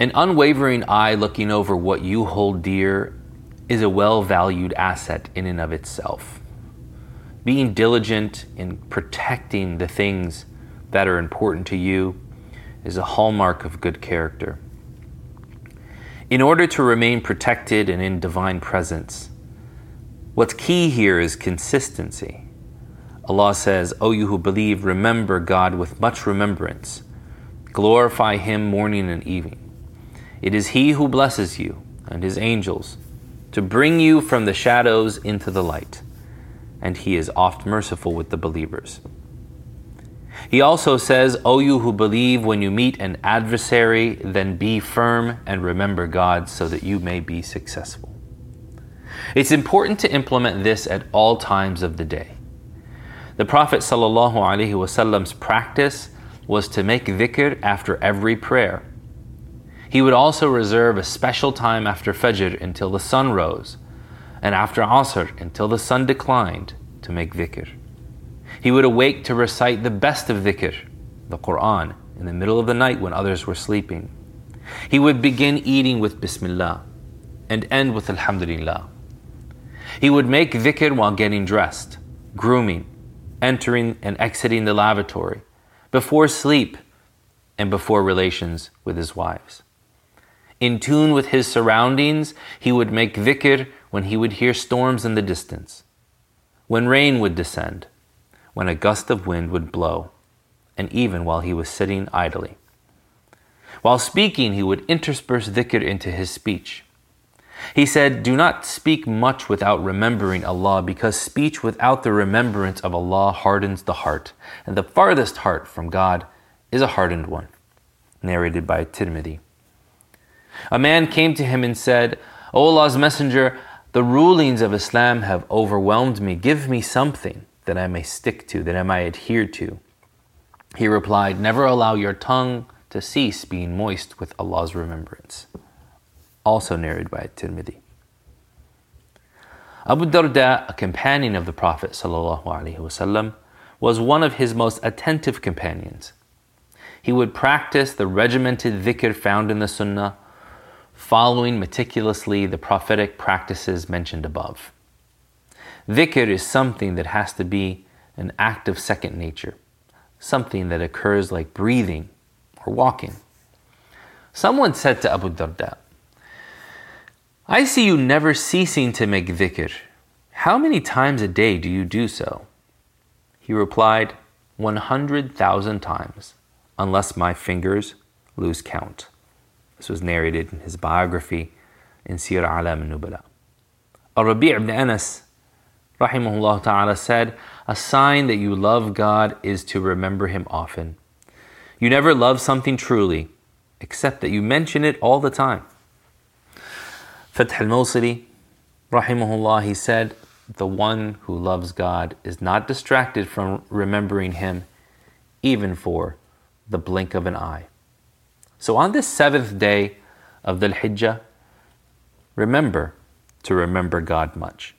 An unwavering eye looking over what you hold dear is a well valued asset in and of itself. Being diligent in protecting the things that are important to you is a hallmark of good character. In order to remain protected and in divine presence, what's key here is consistency. Allah says, O you who believe, remember God with much remembrance. Glorify Him morning and evening. It is He who blesses you and His angels to bring you from the shadows into the light, and He is oft merciful with the believers. He also says, O you who believe, when you meet an adversary, then be firm and remember God so that you may be successful. It's important to implement this at all times of the day. The Prophet ﷺ's practice was to make dhikr after every prayer. He would also reserve a special time after Fajr until the sun rose, and after Asr until the sun declined to make dhikr. He would awake to recite the best of dhikr, the Quran, in the middle of the night when others were sleeping. He would begin eating with Bismillah and end with Alhamdulillah. He would make dhikr while getting dressed, grooming, entering and exiting the lavatory, before sleep, and before relations with his wives. In tune with his surroundings, he would make dhikr when he would hear storms in the distance, when rain would descend, when a gust of wind would blow, and even while he was sitting idly. While speaking, he would intersperse dhikr into his speech. He said, Do not speak much without remembering Allah, because speech without the remembrance of Allah hardens the heart, and the farthest heart from God is a hardened one. Narrated by Tirmidhi. A man came to him and said, O Allah's Messenger, the rulings of Islam have overwhelmed me. Give me something that I may stick to, that I may adhere to. He replied, Never allow your tongue to cease being moist with Allah's remembrance. Also narrated by Tirmidhi. Abu Darda, a companion of the Prophet ﷺ, was one of his most attentive companions. He would practice the regimented dhikr found in the Sunnah, following meticulously the prophetic practices mentioned above. Dhikr is something that has to be an act of second nature, something that occurs like breathing or walking. Someone said to Abu Darda, I see you never ceasing to make dhikr. How many times a day do you do so? He replied, 100,000 times, unless my fingers lose count. This was narrated in his biography in Siyar A'lam al-Nubala. Al-Rabi' ibn Anas rahimahullah ta'ala said, A sign that you love God is to remember Him often. You never love something truly, except that you mention it all the time. Fath al-Mawsili, rahimahullah, he said, The one who loves God is not distracted from remembering Him, even for the blink of an eye. So on this seventh day of the Hijjah, remember to remember God much.